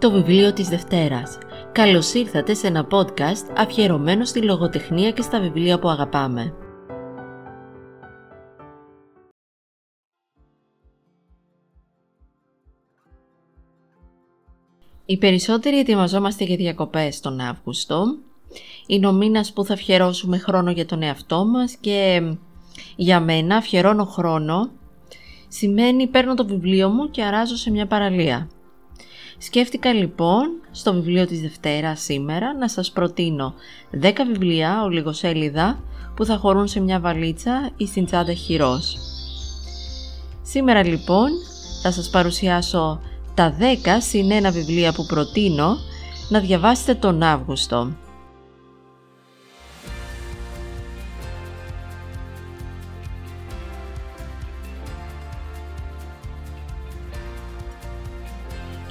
Το βιβλίο της Δευτέρας. Καλώς ήρθατε σε ένα podcast αφιερωμένο στη λογοτεχνία και στα βιβλία που αγαπάμε. Οι περισσότεροι ετοιμαζόμαστε για διακοπές τον Αύγουστο. Είναι ο μήνας που θα αφιερώσουμε χρόνο για τον εαυτό μας και για μένα αφιερώνω χρόνο σημαίνει παίρνω το βιβλίο μου και αράζω σε μια παραλία. Σκέφτηκα λοιπόν στο βιβλίο της Δευτέρα σήμερα να σας προτείνω 10 βιβλία ολιγοσέλιδα που θα χωρούν σε μια βαλίτσα ή στην τσάντα χειρός. Σήμερα λοιπόν θα σας παρουσιάσω τα 10 συν ένα βιβλία που προτείνω να διαβάσετε τον Αύγουστο.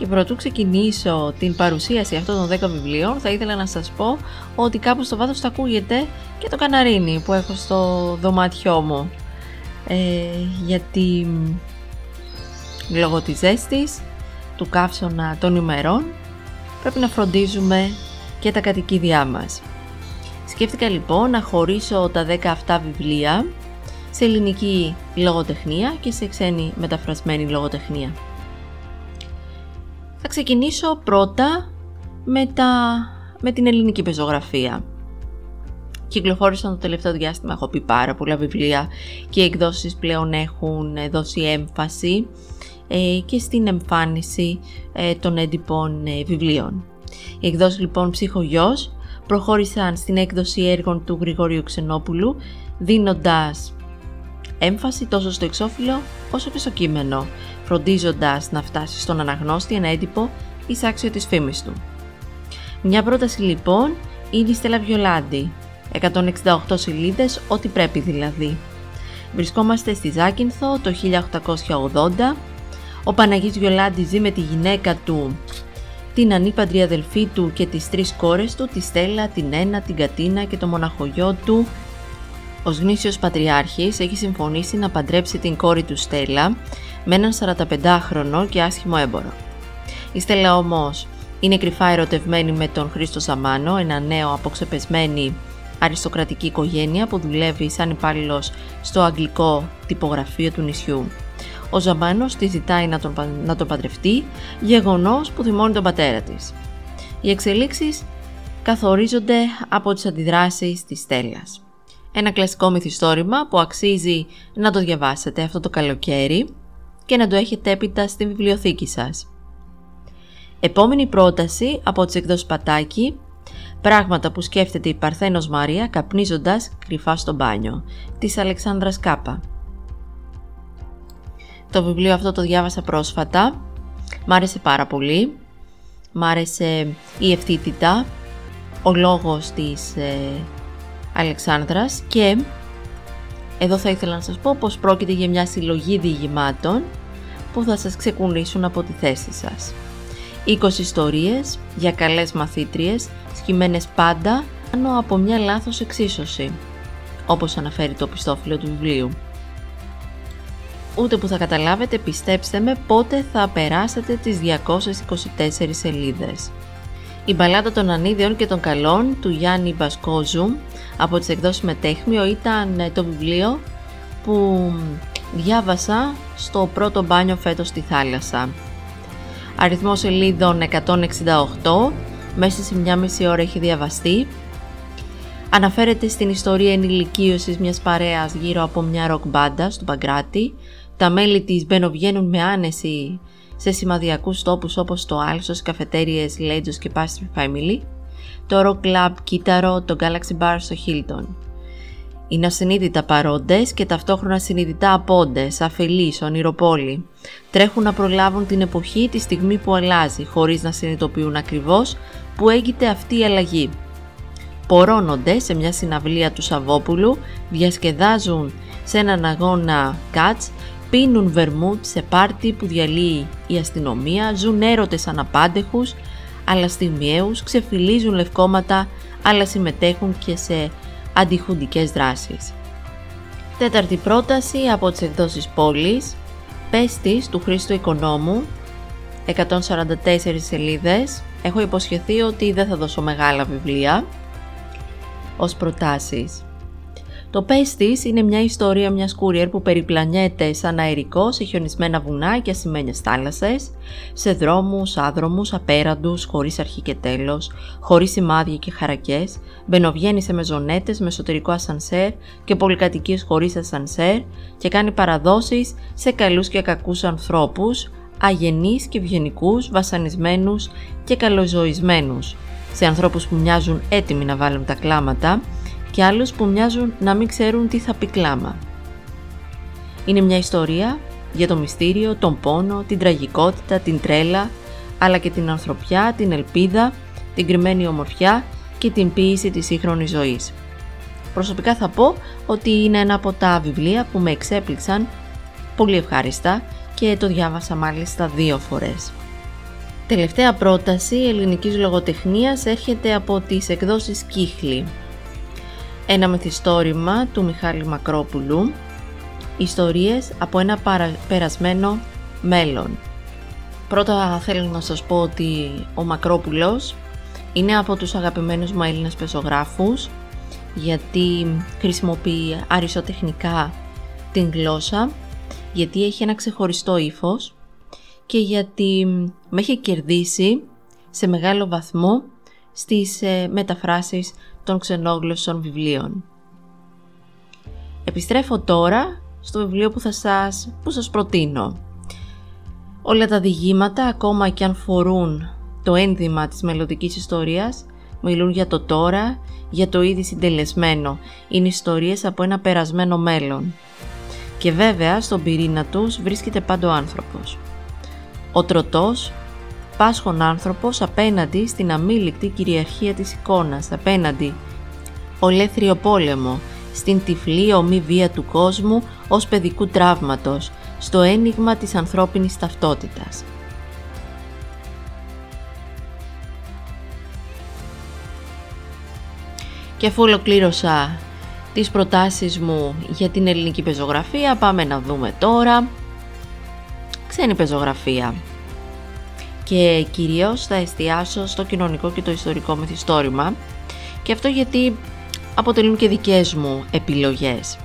Πρωτού ξεκινήσω την παρουσίαση αυτών των 10 βιβλίων θα ήθελα να σας πω ότι κάπου στο βάθος θα ακούγεται και το καναρίνι που έχω στο δωμάτιό μου. Ε, γιατί λόγω της ζέστης, του καύσωνα των ημερών πρέπει να φροντίζουμε και τα κατοικίδια μας. Σκέφτηκα λοιπόν να χωρίσω τα 10 αυτά βιβλία σε ελληνική λογοτεχνία και σε ξένη μεταφρασμένη λογοτεχνία. Θα ξεκινήσω πρώτα με, τα, με την ελληνική πεζογραφία. Κυκλοφόρησαν το τελευταίο διάστημα, έχω πει πάρα πολλά βιβλία και οι εκδόσεις πλέον έχουν δώσει έμφαση ε, και στην εμφάνιση ε, των έντυπων ε, βιβλίων. Οι εκδόσεις λοιπόν Ψυχογιός προχώρησαν στην έκδοση έργων του Γρηγόριου Ξενόπουλου δίνοντας έμφαση τόσο στο εξώφυλλο όσο και στο κείμενο φροντίζοντας να φτάσει στον αναγνώστη ένα έντυπο εισάξιο της φήμης του. Μια πρόταση λοιπόν είναι η Στέλλα Βιολάντη, 168 σελίδες, ό,τι πρέπει δηλαδή. Βρισκόμαστε στη Ζάκυνθο το 1880. Ο Παναγής Βιολάντη ζει με τη γυναίκα του, την ανήπαντρη αδελφή του και τις τρεις κόρες του, τη Στέλλα, την Ένα, την Κατίνα και το μοναχογιό του. Ο γνήσιος πατριάρχης έχει συμφωνήσει να παντρέψει την κόρη του Στέλλα με έναν 45χρονο και άσχημο έμπορο. Η Στέλλα όμως είναι κρυφά ερωτευμένη με τον Χρήστο Σαμάνο, ένα νέο αποξεπεσμένη αριστοκρατική οικογένεια που δουλεύει σαν υπάλληλος στο αγγλικό τυπογραφείο του νησιού. Ο Ζαμάνος τη ζητάει να τον, να τον παντρευτεί, γεγονός που θυμώνει τον πατέρα της. Οι εξελίξεις καθορίζονται από τις αντιδράσεις της Στέλλας. Ένα κλασικό μυθιστόρημα που αξίζει να το διαβάσετε αυτό το καλοκαίρι και να το έχετε έπειτα στη βιβλιοθήκη σας. Επόμενη πρόταση από τις εκδόσεις Πατάκη «Πράγματα που σκέφτεται η Παρθένος Μαρία καπνίζοντας κρυφά στο μπάνιο» της Αλεξάνδρας Κάπα. Το βιβλίο αυτό το διάβασα πρόσφατα, μ' άρεσε πάρα πολύ, μ' άρεσε η ευθύτητα, ο λόγος της ε, Αλεξάνδρας και εδώ θα ήθελα να σας πω πως πρόκειται για μια συλλογή διηγημάτων που θα σας ξεκουνήσουν από τη θέση σας. 20 ιστορίες για καλές μαθήτριες, σκημένες πάντα πάνω από μια λάθος εξίσωση, όπως αναφέρει το πιστόφυλλο του βιβλίου. Ούτε που θα καταλάβετε, πιστέψτε με, πότε θα περάσετε τις 224 σελίδες. Η μπαλάτα των ανίδεων και των καλών του Γιάννη Μπασκόζου από τις εκδόσεις Μετέχμιο ήταν ε, το βιβλίο που διάβασα στο πρώτο μπάνιο φέτος στη θάλασσα. Αριθμός σελίδων 168, μέσα σε μια μισή ώρα έχει διαβαστεί. Αναφέρεται στην ιστορία ενηλικίωσης μιας παρέας γύρω από μια ροκ μπάντα στο Παγκράτη. Τα μέλη της μπαινοβγαίνουν με άνεση σε σημαδιακούς τόπους όπως το Άλσος, καφετέριες, Λέτζος και Pastry Family, το Rock Club Κύτταρο, το Galaxy Bar στο Hilton. Είναι ασυνείδητα παρόντες και ταυτόχρονα συνειδητά απόντες, αφελείς, ονειροπόλοι. Τρέχουν να προλάβουν την εποχή τη στιγμή που αλλάζει, χωρίς να συνειδητοποιούν ακριβώς που έγινε αυτή η αλλαγή. Πορώνονται σε μια συναυλία του Σαββόπουλου, διασκεδάζουν σε έναν αγώνα κάτς πίνουν βερμούτ σε πάρτι που διαλύει η αστυνομία, ζουν έρωτες αναπάντεχους, αλλά στιγμιαίους, ξεφυλίζουν λευκόματα, αλλά συμμετέχουν και σε αντιχουντικές δράσεις. Τέταρτη πρόταση από τις εκδόσεις πόλης, Πέστης του Χρήστο Οικονόμου, 144 σελίδες. Έχω υποσχεθεί ότι δεν θα δώσω μεγάλα βιβλία ως προτάσεις. Το πες της είναι μια ιστορία μιας courier που περιπλανιέται σαν αερικό σε χιονισμένα βουνά και ασημένιες θάλασσες, σε δρόμους, άδρομους, απέραντους, χωρίς αρχή και τέλος, χωρίς σημάδια και χαρακές, μπαινοβγαίνει σε μεζονέτες με εσωτερικό ασανσέρ και πολυκατοικίες χωρίς ασανσέρ και κάνει παραδόσεις σε καλούς και κακούς ανθρώπους, αγενείς και ευγενικούς, βασανισμένους και καλοζωισμένους, σε ανθρώπους που μοιάζουν έτοιμοι να βάλουν τα κλάματα και άλλους που μοιάζουν να μην ξέρουν τι θα πει κλάμα. Είναι μια ιστορία για το μυστήριο, τον πόνο, την τραγικότητα, την τρέλα, αλλά και την ανθρωπιά, την ελπίδα, την κρυμμένη ομορφιά και την ποίηση της σύγχρονης ζωής. Προσωπικά θα πω ότι είναι ένα από τα βιβλία που με εξέπληξαν πολύ ευχάριστα και το διάβασα μάλιστα δύο φορές. Τελευταία πρόταση ελληνικής λογοτεχνίας έρχεται από τις εκδόσεις Κύχλη. Ένα μυθιστόρημα του Μιχάλη Μακρόπουλου, ιστορίες από ένα περασμένο μέλλον. Πρώτα θέλω να σας πω ότι ο Μακρόπουλος είναι από τους αγαπημένους μου Έλληνες πεζογράφους γιατί χρησιμοποιεί αριστοτεχνικά την γλώσσα, γιατί έχει ένα ξεχωριστό ύφος και γιατί με έχει κερδίσει σε μεγάλο βαθμό στις ε, μεταφράσεις των ξενόγλωσσων βιβλίων. Επιστρέφω τώρα στο βιβλίο που θα σας, που σας προτείνω. Όλα τα διηγήματα, ακόμα και αν φορούν το ένδυμα της μελλοντικής ιστορίας, μιλούν για το τώρα, για το ήδη συντελεσμένο. Είναι ιστορίες από ένα περασμένο μέλλον. Και βέβαια, στον πυρήνα τους βρίσκεται πάντα ο άνθρωπος. Ο τροτός, πάσχων άνθρωπος απέναντι στην αμήλικτη κυριαρχία της εικόνας, απέναντι ολέθριο πόλεμο, στην τυφλή ομή βία του κόσμου ως παιδικού τραύματος, στο ένιγμα της ανθρώπινης ταυτότητας. Και αφού ολοκλήρωσα τις προτάσεις μου για την ελληνική πεζογραφία, πάμε να δούμε τώρα ξένη πεζογραφία και κυρίως θα εστιάσω στο κοινωνικό και το ιστορικό μυθιστόρημα και αυτό γιατί αποτελούν και δικές μου επιλογές.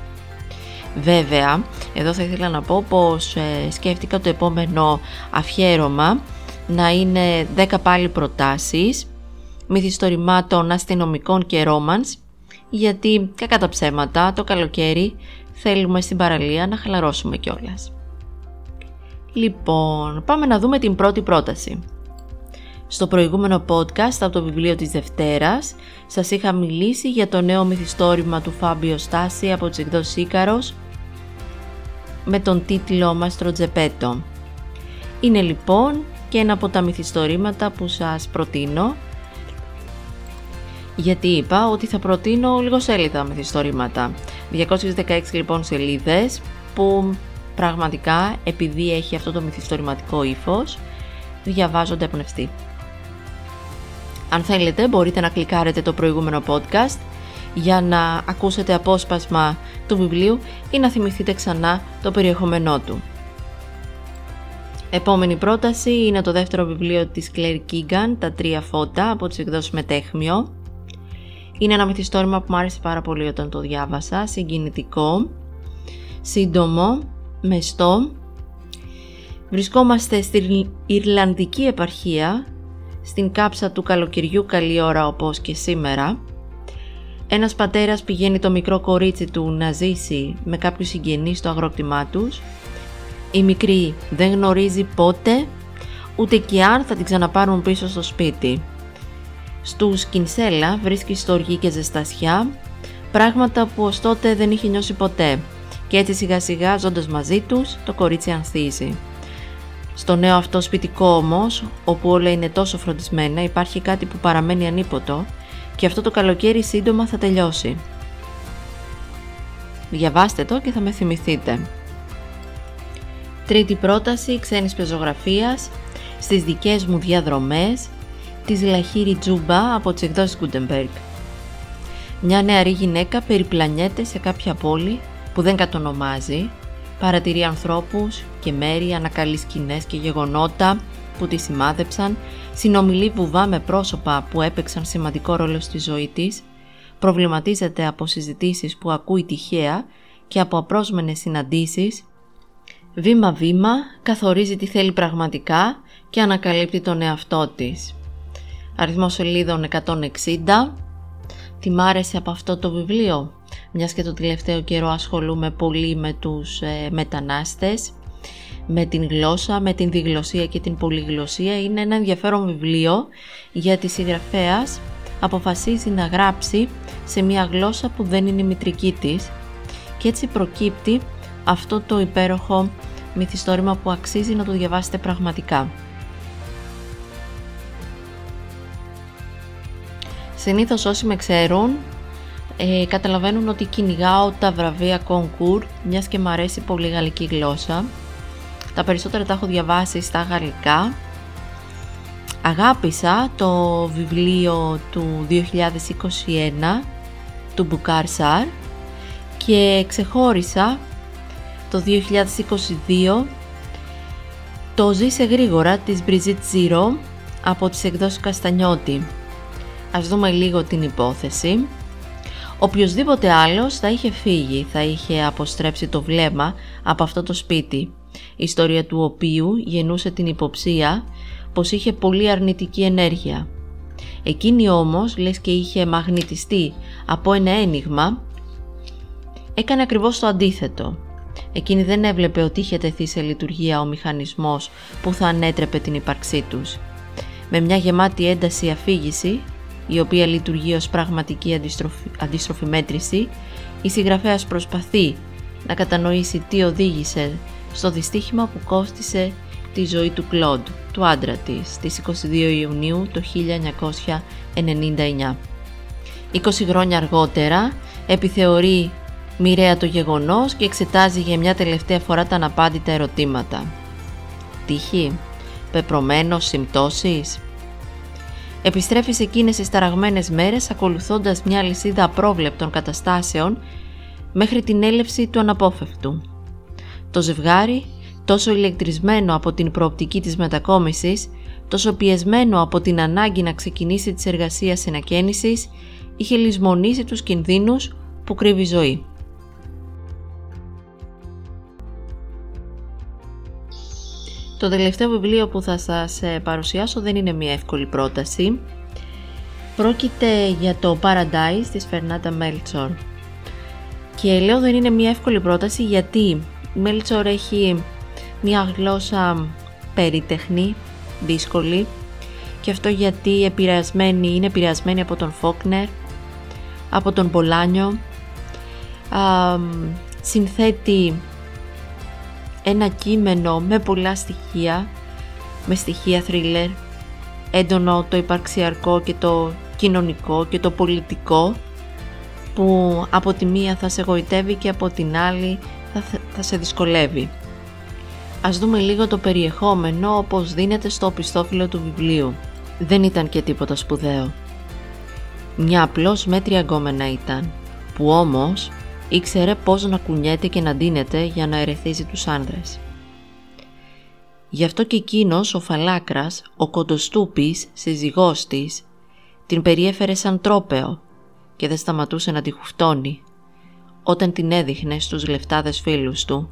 Βέβαια, εδώ θα ήθελα να πω πως ε, σκέφτηκα το επόμενο αφιέρωμα να είναι 10 πάλι προτάσεις μυθιστορημάτων αστυνομικών και ρόμανς γιατί κακά τα ψέματα το καλοκαίρι θέλουμε στην παραλία να χαλαρώσουμε κιόλας. Λοιπόν, πάμε να δούμε την πρώτη πρόταση. Στο προηγούμενο podcast από το βιβλίο της Δευτέρας σας είχα μιλήσει για το νέο μυθιστόρημα του Φάμπιο Στάση από τις εκδόσεις Ίκαρος με τον τίτλο Μάστρο Τζεπέτο. Είναι λοιπόν και ένα από τα μυθιστορήματα που σας προτείνω γιατί είπα ότι θα προτείνω λίγο σέλιδα μυθιστορήματα. 216 λοιπόν σελίδες που πραγματικά επειδή έχει αυτό το μυθιστορηματικό ύφος διαβάζονται εμπνευστή. Αν θέλετε μπορείτε να κλικάρετε το προηγούμενο podcast για να ακούσετε απόσπασμα του βιβλίου ή να θυμηθείτε ξανά το περιεχόμενό του. Επόμενη πρόταση είναι το δεύτερο βιβλίο της Claire Keegan, «Τα τρία φώτα» από τις εκδόσεις Μετέχμιο. Είναι ένα μυθιστόρημα που μου άρεσε πάρα πολύ όταν το διάβασα, συγκινητικό, σύντομο, μεστό. Βρισκόμαστε στην Ιρλανδική επαρχία στην κάψα του καλοκαιριού καλή ώρα όπως και σήμερα. Ένας πατέρας πηγαίνει το μικρό κορίτσι του να ζήσει με κάποιους συγγενείς στο αγρόκτημά τους. Η μικρή δεν γνωρίζει πότε, ούτε και αν θα την ξαναπάρουν πίσω στο σπίτι. Στου Κινσέλα βρίσκει στοργή και ζεστασιά, πράγματα που ως τότε δεν είχε νιώσει ποτέ και έτσι σιγά σιγά ζώντας μαζί τους το κορίτσι ανθίζει. Στο νέο αυτό σπιτικό όμως, όπου όλα είναι τόσο φροντισμένα, υπάρχει κάτι που παραμένει ανίποτο και αυτό το καλοκαίρι σύντομα θα τελειώσει. Διαβάστε το και θα με θυμηθείτε. Τρίτη πρόταση ξένης πεζογραφίας στις δικές μου διαδρομές της Λαχύρη Τζούμπα από τις εκδόσεις Gutenberg. Μια νεαρή γυναίκα περιπλανιέται σε κάποια πόλη που δεν κατονομάζει παρατηρεί ανθρώπους και μέρη, ανακαλεί σκηνές και γεγονότα, που τη σημάδεψαν, συνομιλεί βουβά με πρόσωπα που έπαιξαν σημαντικό ρόλο στη ζωή της, προβληματίζεται από συζητήσεις που ακούει τυχαία και από απρόσμενες συναντήσεις, βήμα-βήμα καθορίζει τι θέλει πραγματικά και ανακαλύπτει τον εαυτό της. Αριθμός σελίδων 160. Τι μ' άρεσε από αυτό το βιβλίο, μιας και το τελευταίο καιρό ασχολούμαι πολύ με τους ε, μετανάστες, με την γλώσσα, με την διγλωσία και την πολυγλωσία. Είναι ένα ενδιαφέρον βιβλίο γιατί συγγραφέας αποφασίζει να γράψει σε μια γλώσσα που δεν είναι η μητρική της και έτσι προκύπτει αυτό το υπέροχο μυθιστόρημα που αξίζει να το διαβάσετε πραγματικά. Συνήθως όσοι με ξέρουν ε, καταλαβαίνουν ότι κυνηγάω τα βραβεία κονκούρ μιας και μου αρέσει πολύ η γαλλική γλώσσα. Τα περισσότερα τα έχω διαβάσει στα γαλλικά. Αγάπησα το βιβλίο του 2021 του Μπουγκάρ Σαρ και ξεχώρισα το 2022 το «Ζήσε γρήγορα» της Μπριζίτ Ζιρό από τις εκδόσεις Καστανιώτη. Ας δούμε λίγο την υπόθεση. Οποιοςδήποτε άλλος θα είχε φύγει, θα είχε αποστρέψει το βλέμμα από αυτό το σπίτι, η ιστορία του οποίου γεννούσε την υποψία πως είχε πολύ αρνητική ενέργεια. Εκείνη όμως, λες και είχε μαγνητιστεί από ένα ένιγμα, έκανε ακριβώς το αντίθετο. Εκείνη δεν έβλεπε ότι είχε τεθεί σε λειτουργία ο μηχανισμός που θα ανέτρεπε την ύπαρξή τους. Με μια γεμάτη ένταση αφήγηση, η οποία λειτουργεί ως πραγματική αντιστροφη, αντίστροφη μέτρηση, η συγγραφέας προσπαθεί να κατανοήσει τι οδήγησε στο δυστύχημα που κόστισε τη ζωή του Κλοντ, του άντρα της, στις 22 Ιουνίου το 1999. 20 χρόνια αργότερα επιθεωρεί μοιραία το γεγονός και εξετάζει για μια τελευταία φορά τα αναπάντητα ερωτήματα. Τύχη, πεπρωμένος, συμπτώσεις, επιστρέφει σε εκείνες τις ταραγμένες μέρες ακολουθώντας μια λυσίδα απρόβλεπτων καταστάσεων μέχρι την έλευση του αναπόφευκτου. Το ζευγάρι, τόσο ηλεκτρισμένο από την προοπτική της μετακόμισης, τόσο πιεσμένο από την ανάγκη να ξεκινήσει τις εργασίες συνακαίνησης, είχε λησμονήσει τους κινδύνους που κρύβει η ζωή. Το τελευταίο βιβλίο που θα σας ε, παρουσιάσω δεν είναι μια εύκολη πρόταση. Πρόκειται για το Paradise της Φερνάτα Μέλτσορ. Και λέω δεν είναι μια εύκολη πρόταση γιατί η Μέλτσορ έχει μια γλώσσα περιτεχνή, δύσκολη και αυτό γιατί επηρεασμένη, είναι επηρεασμένη από τον Φόκνερ, από τον Πολάνιο, συνθέτει ένα κείμενο με πολλά στοιχεία, με στοιχεία θρίλερ, έντονο το υπαρξιακό και το κοινωνικό και το πολιτικό, που από τη μία θα σε γοητεύει και από την άλλη θα, θα σε δυσκολεύει. Ας δούμε λίγο το περιεχόμενο όπως δίνεται στο πιστόφυλλο του βιβλίου. Δεν ήταν και τίποτα σπουδαίο. Μια απλώς μέτρια γκόμενα ήταν, που όμως ήξερε πώς να κουνιέται και να ντύνεται για να ερεθίζει τους άνδρες. Γι' αυτό και εκείνος ο Φαλάκρας, ο κοντοστούπης, σύζυγός της, την περιέφερε σαν τρόπεο και δεν σταματούσε να τη χουφτώνει όταν την έδειχνε στους λεφτάδες φίλους του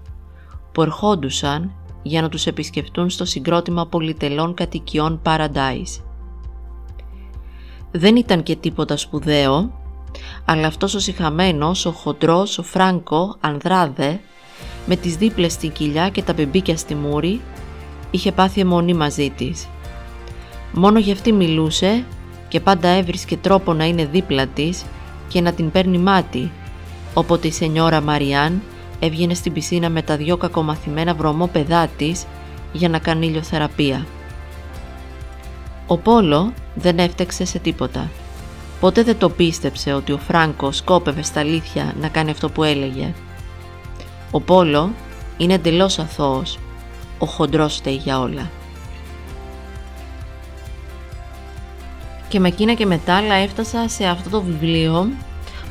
που ερχόντουσαν για να τους επισκεφτούν στο συγκρότημα πολυτελών κατοικιών Paradise. Δεν ήταν και τίποτα σπουδαίο αλλά αυτός ο συχαμένος, ο χοντρός, ο Φράνκο, Ανδράδε, με τις δίπλες στην κοιλιά και τα μπεμπίκια στη μούρη, είχε πάθει αιμονή μαζί της. Μόνο για αυτή μιλούσε και πάντα έβρισκε τρόπο να είναι δίπλα της και να την παίρνει μάτι, όποτε η σενιόρα Μαριάν έβγαινε στην πισίνα με τα δυο κακομαθημένα βρωμόπεδά της για να κάνει ηλιοθεραπεία. Ο Πόλο δεν έφτεξε σε τίποτα. Ποτέ δεν το πίστεψε ότι ο Φράνκο σκόπευε στα αλήθεια να κάνει αυτό που έλεγε. Ο Πόλο είναι εντελώς αθώος. Ο χοντρός φταίει για όλα. Και με εκείνα και μετά άλλα έφτασα σε αυτό το βιβλίο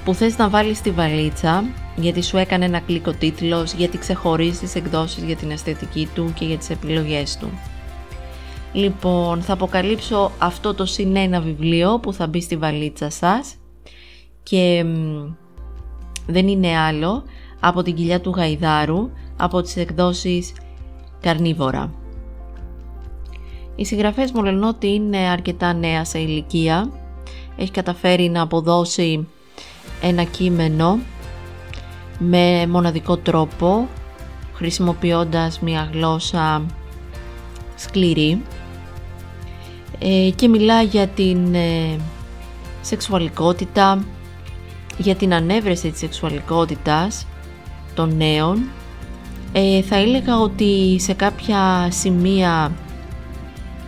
που θες να βάλεις στη βαλίτσα γιατί σου έκανε ένα κλικ τίτλος, γιατί ξεχωρίζεις τις εκδόσεις για την αισθητική του και για τις επιλογές του. Λοιπόν, θα αποκαλύψω αυτό το συνένα βιβλίο που θα μπει στη βαλίτσα σας και δεν είναι άλλο από την κοιλιά του Γαϊδάρου από τις εκδόσεις Καρνίβορα. Η συγγραφές μου λένε ότι είναι αρκετά νέα σε ηλικία. Έχει καταφέρει να αποδώσει ένα κείμενο με μοναδικό τρόπο, χρησιμοποιώντας μια γλώσσα σκληρή ε, και μιλά για την ε, σεξουαλικότητα, για την ανέβρεση της σεξουαλικότητας των νέων. Ε, θα έλεγα ότι σε κάποια σημεία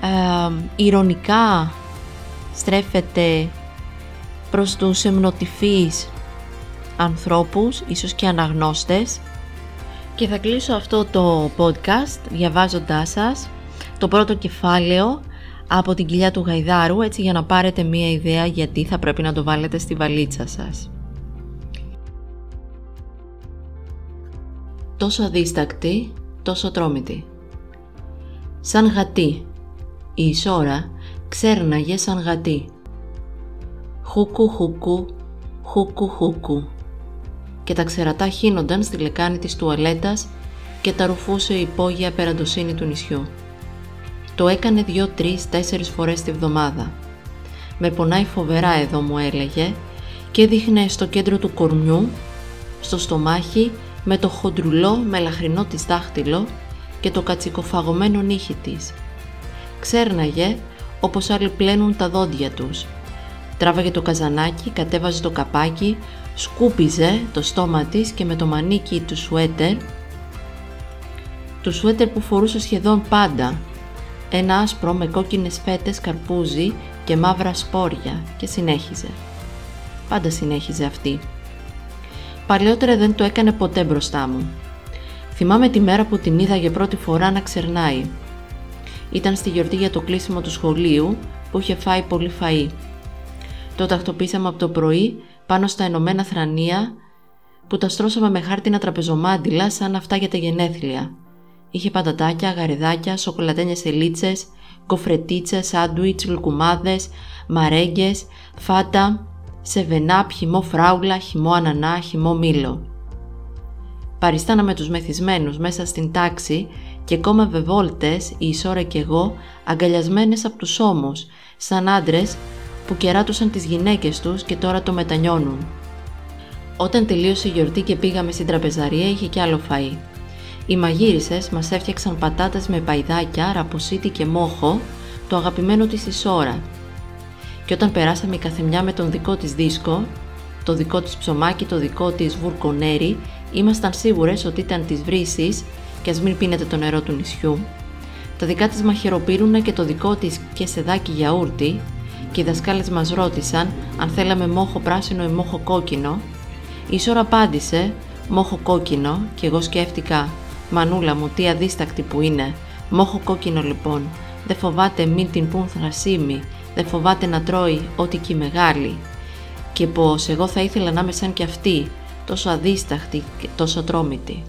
ε, ηρωνικά στρέφεται προς τους εμνοτυφείς ανθρώπους, ίσως και αναγνώστες και θα κλείσω αυτό το podcast διαβάζοντάς σας το πρώτο κεφάλαιο από την κοιλιά του Γαϊδάρου έτσι για να πάρετε μία ιδέα γιατί θα πρέπει να το βάλετε στη βαλίτσα σας. Τόσο αδίστακτη, τόσο τρόμητη. Σαν γατί, η Ισόρα ξέρναγε σαν γατί. Χούκου χούκου, χούκου χούκου. Και τα ξερατά χύνονταν στη λεκάνη της τουαλέτας και τα ρουφούσε η υπόγεια απεραντοσύνη του νησιού. Το έκανε δυο, τρεις, τέσσερις φορές τη βδομάδα. Με πονάει φοβερά εδώ μου έλεγε και έδειχνε στο κέντρο του κορμιού, στο στομάχι, με το χοντρουλό μελαχρινό της δάχτυλο και το κατσικοφαγωμένο νύχι της. Ξέρναγε όπως άλλοι πλένουν τα δόντια τους. Τράβαγε το καζανάκι, κατέβαζε το καπάκι, σκούπιζε το στόμα της και με το μανίκι του σουέτερ, του σουέτερ που φορούσε σχεδόν πάντα, ένα άσπρο με κόκκινες φέτες καρπούζι και μαύρα σπόρια και συνέχιζε. Πάντα συνέχιζε αυτή. Παλαιότερα δεν το έκανε ποτέ μπροστά μου. Θυμάμαι τη μέρα που την είδα για πρώτη φορά να ξερνάει. Ήταν στη γιορτή για το κλείσιμο του σχολείου που είχε φάει πολύ φαΐ. Το τακτοποίησαμε από το πρωί πάνω στα ενωμένα θρανία που τα στρώσαμε με χάρτινα τραπεζομάντιλα σαν αυτά για τα γενέθλια. Είχε πατατάκια, γαριδάκια, σοκολατένιες ελίτσες, κοφρετίτσες, σάντουιτς, λουκουμάδες, μαρέγγες, φάτα, σεβενάπ, χυμό φράουλα, χυμό ανανά, χυμό μήλο. Παριστάναμε τους μεθυσμένους μέσα στην τάξη και κόμμευε βόλτες η Ισόρα και εγώ αγκαλιασμένες από τους ώμους, σαν άντρες που κεράτουσαν τις γυναίκες τους και τώρα το μετανιώνουν. Όταν τελείωσε η γιορτή και πήγαμε στην τραπεζαρία είχε κι άλλο φαΐ. Οι μαγείρισες μας έφτιαξαν πατάτες με παϊδάκια, ραποσίτη και μόχο, το αγαπημένο της Ισόρα. Και όταν περάσαμε η καθεμιά με τον δικό της δίσκο, το δικό της ψωμάκι, το δικό της βουρκονέρι, ήμασταν σίγουρες ότι ήταν της βρύσης και ας μην πίνετε το νερό του νησιού. Τα δικά της μαχαιροπύρουνα και το δικό της και σεδάκι γιαούρτι και οι δασκάλες μας ρώτησαν αν θέλαμε μόχο πράσινο ή μόχο κόκκινο. Η Ισόρα απάντησε «Μόχο κόκκινο» και εγώ σκέφτηκα «Μανούλα μου, τι αδίστακτη που είναι. Μόχο κόκκινο λοιπόν. Δεν φοβάται μην την πουν θρασίμη. Δεν φοβάται να τρώει ό,τι και μεγάλη. Και πως εγώ θα ήθελα να είμαι σαν κι αυτή, τόσο αδίσταχτη και τόσο τρόμητη.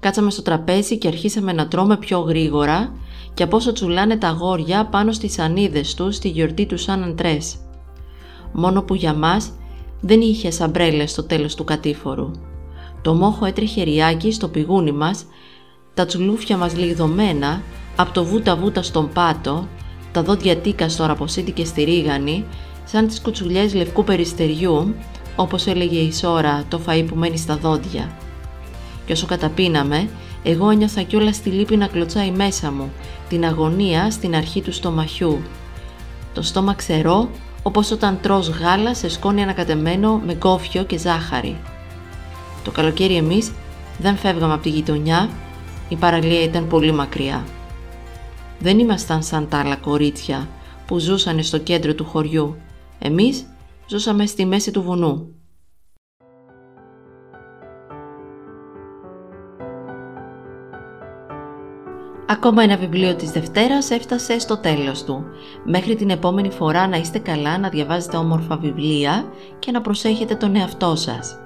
Κάτσαμε στο τραπέζι και αρχίσαμε να τρώμε πιο γρήγορα και από όσο τσουλάνε τα αγόρια πάνω στις ανίδες τους στη γιορτή του Σαν Αντρές. Μόνο που για μας δεν είχε σαμπρέλες στο τέλος του κατήφορου. Το μόχο έτρεχε ριάκι στο πηγούνι μας, τα τσουλούφια μας λιγδωμένα, από το βούτα βούτα στον πάτο, τα δόντια τίκα στο ραποσίτη και στη ρίγανη, σαν τις κουτσουλιές λευκού περιστεριού, όπως έλεγε η Σόρα το φαΐ που μένει στα δόντια. Και όσο καταπίναμε, εγώ ένιωθα κιόλας τη λύπη να κλωτσάει μέσα μου, την αγωνία στην αρχή του στομαχιού. Το στόμα ξερό, όπως όταν τρως γάλα σε σκόνη ανακατεμένο με κόφιο και ζάχαρη. Το καλοκαίρι εμείς δεν φεύγαμε από τη γειτονιά, η παραλία ήταν πολύ μακριά. Δεν ήμασταν σαν τα άλλα κορίτσια που ζούσαν στο κέντρο του χωριού. Εμείς ζούσαμε στη μέση του βουνού. Ακόμα ένα βιβλίο της Δευτέρας έφτασε στο τέλος του. Μέχρι την επόμενη φορά να είστε καλά, να διαβάζετε όμορφα βιβλία και να προσέχετε τον εαυτό σας.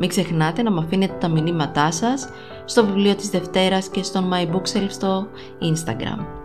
Μην ξεχνάτε να μου αφήνετε τα μηνύματά σας στο βιβλίο της Δευτέρας και στον My Bookshelf στο Instagram.